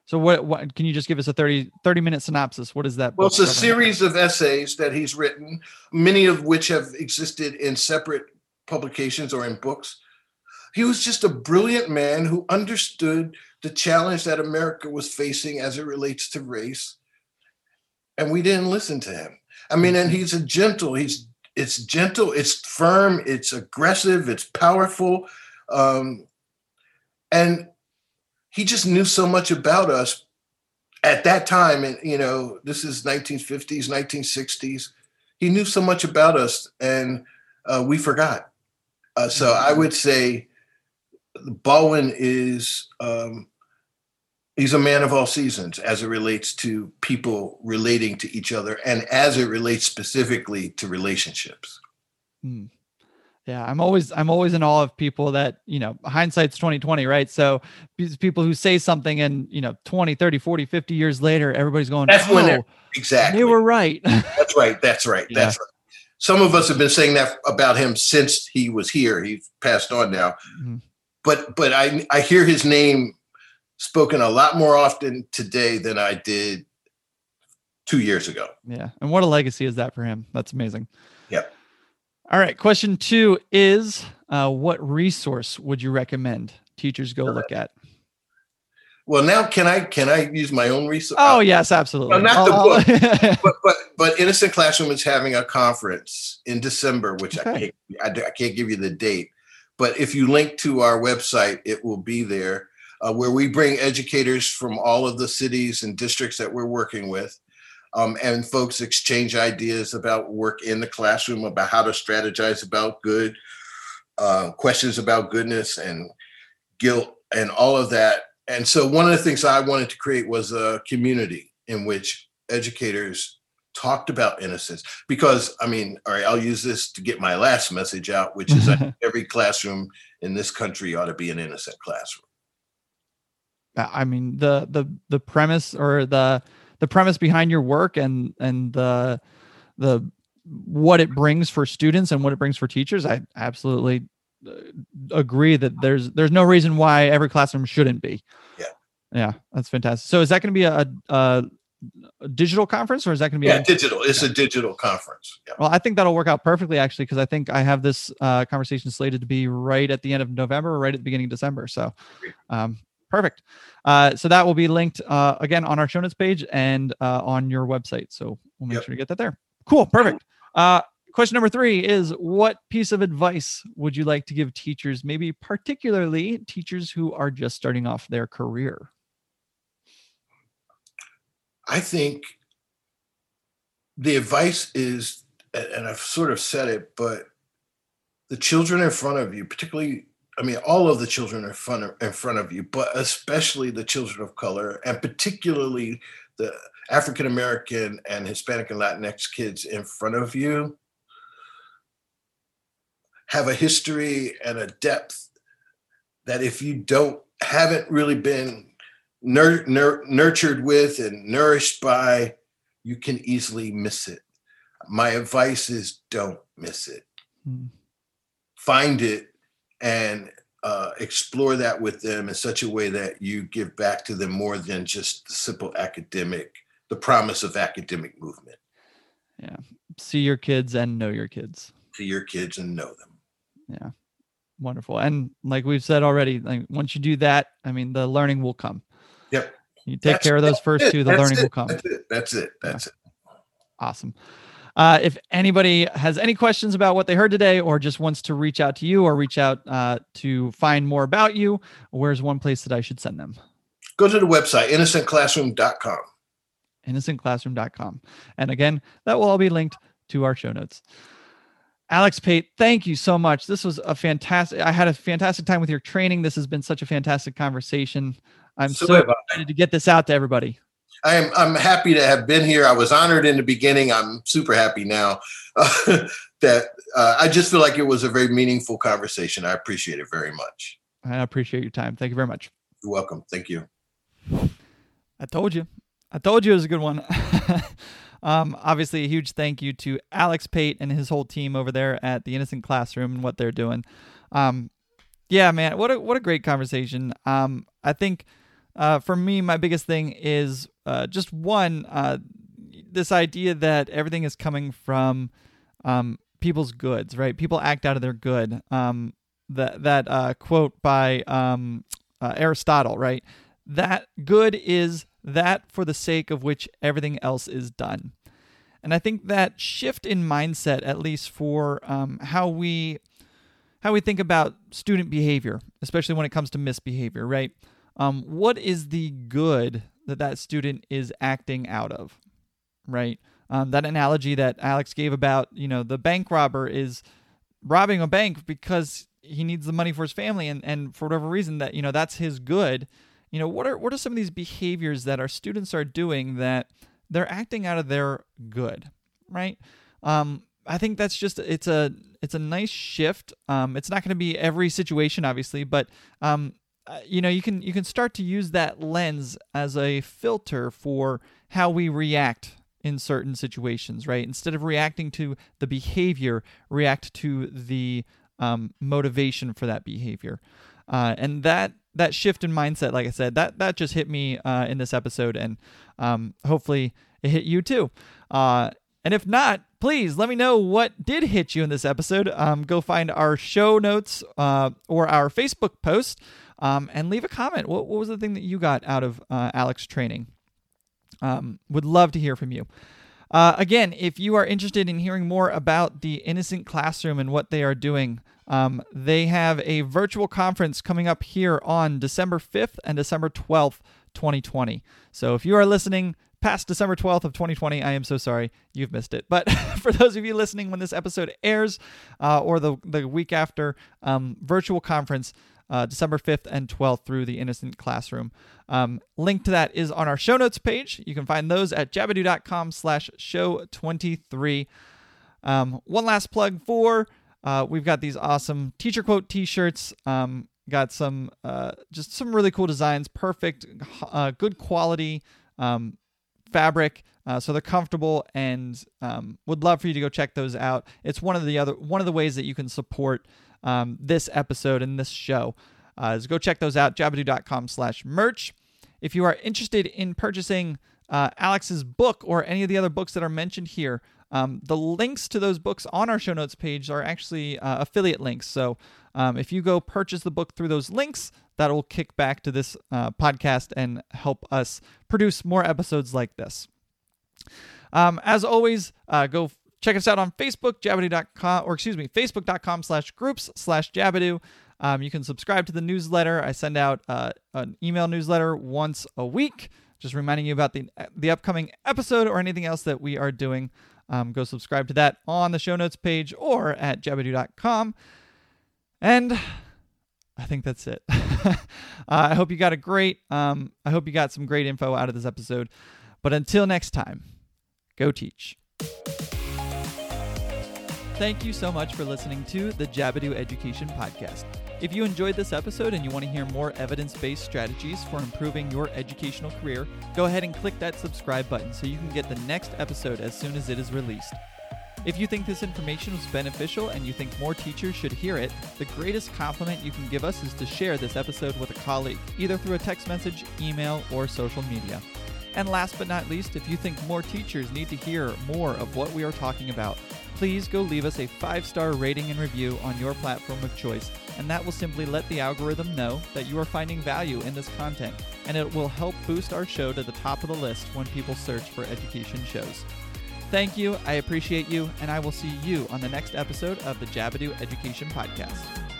so what what can you just give us a 30 30 minute synopsis what is that Well, it's a series of essays that he's written, many of which have existed in separate publications or in books. He was just a brilliant man who understood the challenge that America was facing as it relates to race. And we didn't listen to him. I mean, and he's a gentle, he's it's gentle, it's firm, it's aggressive, it's powerful. Um, and he just knew so much about us at that time and you know this is 1950s 1960s he knew so much about us and uh, we forgot uh, so i would say baldwin is um, he's a man of all seasons as it relates to people relating to each other and as it relates specifically to relationships Hmm. Yeah, I'm always I'm always in awe of people that, you know, hindsight's 2020, right? So these people who say something and, you know, 20, 30, 40, 50 years later, everybody's going, That's when "Oh, exactly they were right." *laughs* that's right that's right Yeah. that's right some of us have been saying that about him since he was here he's passed on now Mhm. but but I I hear his name spoken a lot more often today than I did two years ago. yeah. And what a legacy is that for him? That's amazing. Yep. All right. Question two is uh, what resource would you recommend teachers go look at? Well, now can I can I use my own resource? Oh yes, absolutely. Not the I'll- but *laughs* but but Innocent Classroom is having a conference in December, which I can't I, I can't give you the date. But if you link to our website, it will be there, uh, where we bring educators from all of the cities and districts that we're working with, um, and folks exchange ideas about work in the classroom, about how to strategize about good, uh, questions about goodness and guilt, and all of that. And so, one of the things I wanted to create was a community in which educators talked about innocence because i mean all right i'll use this to get my last message out which is *laughs* every classroom in this country ought to be an innocent classroom I mean the the the premise or the the premise behind your work and and the the what it brings for students and what it brings for teachers. I absolutely uh, agree that there's there's no reason why every classroom shouldn't be. Yeah. Yeah, that's fantastic. So is that going to be a, a, a digital conference or is that going to be yeah a, digital it's a digital conference yeah well, I think that'll work out perfectly actually, because I think I have this uh, conversation slated to be right at the end of November or right at the beginning of December. So, um, perfect. Uh, so that will be linked uh, again on our show notes page and uh, on your website. So we'll make Yep. sure to get that there. Cool. Perfect. Uh, question number three is What piece of advice would you like to give teachers, maybe particularly teachers who are just starting off their career? i think the advice is and i've sort of said it but the children in front of you particularly i mean all of the children are of, in front of you but especially the children of color and particularly the african american and hispanic and latinx kids in front of you have a history and a depth that if you don't haven't really been nur- nur- nurtured with and nourished by you can easily miss it my advice is don't miss it Hmm. find it and uh, explore that with them in such a way that you give back to them more than just the simple academic the promise of academic movement Yeah. See your kids and know your kids. to your kids and know them Yeah. Wonderful. And like we've said already, like once you do that, I mean, the learning will come. Yep. You take That's- care of those first It- two, the that's learning it, will come. that's it that's it that's it Awesome. Uh, if anybody has any questions about what they heard today or just wants to reach out to you or reach out uh, to find more about you, where's one place that I should send them? go to the website innocentclassroom.com innocentclassroom.com. And again, that will all be linked to our show notes. Alex Pate, thank you so much. This was a fantastic, I had a fantastic time with your training. This has been such a fantastic conversation. I'm So so excited to get this out to everybody. I am I'm happy to have been here. I was honored in the beginning. I'm super happy now *laughs* that uh, I just feel like it was a very meaningful conversation. I appreciate it very much. I appreciate your time. Thank you very much. You're welcome. Thank you. I told you. I told you it was a good one. *laughs* um, obviously, a huge thank you to Alex Pate and his whole team over there at the Innocent Classroom and what they're doing. Um, yeah, man, what a what a great conversation. Um, I think uh, for me, my biggest thing is uh, just one uh, this idea that everything is coming from um, people's goods, right? People act out of their good. Um, that that uh, quote by um, uh, Aristotle, right? That good is that for the sake of which everything else is done. And I think that shift in mindset, at least for um, how we how we think about student behavior, especially when it comes to misbehavior, right? Um, what is the good that that student is acting out of, right? Um, that analogy that Alex gave about, you know, the bank robber is robbing a bank because he needs the money for his family, and, and for whatever reason that you know that's his good. You know, what are what are some of these behaviors that our students are doing that they're acting out of their good, right? Um, I think that's just it's a it's a nice shift. Um, it's not going to be every situation, obviously, but um, uh, you know you can you can start to use that lens as a filter for how we react in certain situations, right? Instead of reacting to the behavior, react to the um, motivation for that behavior, uh, and that that shift in mindset, like I said, that that just hit me uh, in this episode, and um, hopefully it hit you too. Uh, And if not, please let me know what did hit you in this episode. Um, go find our show notes uh, or our Facebook post um, and leave a comment. What, what, was the thing that you got out of uh, Alex training? Um, would love to hear from you. Uh, again, if you are interested in hearing more about the Innocent Classroom and what they are doing, um, they have a virtual conference coming up here on December 5th and December 12th, 2020. So if you are listening past December 12th of 2020, I am so sorry you've missed it. But *laughs* for those of you listening when this episode airs uh, or the, the week after, um, virtual conference uh, December 5th and 12th through the Innocent Classroom. Um, link to that is on our show notes page. You can find those at jabadoo.com slash show 23. Um, one last plug for uh, we've got these awesome teacher quote t-shirts. Um, got some uh, just some really cool designs, perfect, uh, good quality um, fabric. Uh, so they're comfortable and um, would love for you to go check those out. It's one of the other one of the ways that you can support um, this episode and this show. Uh, is go check those out, jabadoo.com slash merch. If you are interested in purchasing uh, Alex's book or any of the other books that are mentioned here, um, the links to those books on our show notes page are actually uh, affiliate links. So um, if you go purchase the book through those links, that will kick back to this uh, podcast and help us produce more episodes like this. Um, as always, uh, go check us out on Facebook, jabadoo.com, or excuse me, facebook.com slash groups slash jabadoo. Um, you can subscribe to the newsletter. I send out uh, an email newsletter once a week, just reminding you about the the upcoming episode or anything else that we are doing. Um, go subscribe to that on the show notes page or at jabadoo.com. And I think that's it. *laughs* uh, I hope you got a great, um, I hope you got some great info out of this episode. But until next time, go teach. Thank you so much for listening to the Jabadoo Education Podcast. If you enjoyed this episode and you want to hear more evidence based strategies for improving your educational career, go ahead and click that subscribe button so you can get the next episode as soon as it is released. If you think this information was beneficial and you think more teachers should hear it, the greatest compliment you can give us is to share this episode with a colleague, either through a text message, email, or social media. And last but not least, if you think more teachers need to hear more of what we are talking about, please go leave us a five star rating and review on your platform of choice, and that will simply let the algorithm know that you are finding value in this content, and it will help boost our show to the top of the list when people search for education shows. Thank you, I appreciate you, and I will see you on the next episode of the Jabadoo Education Podcast.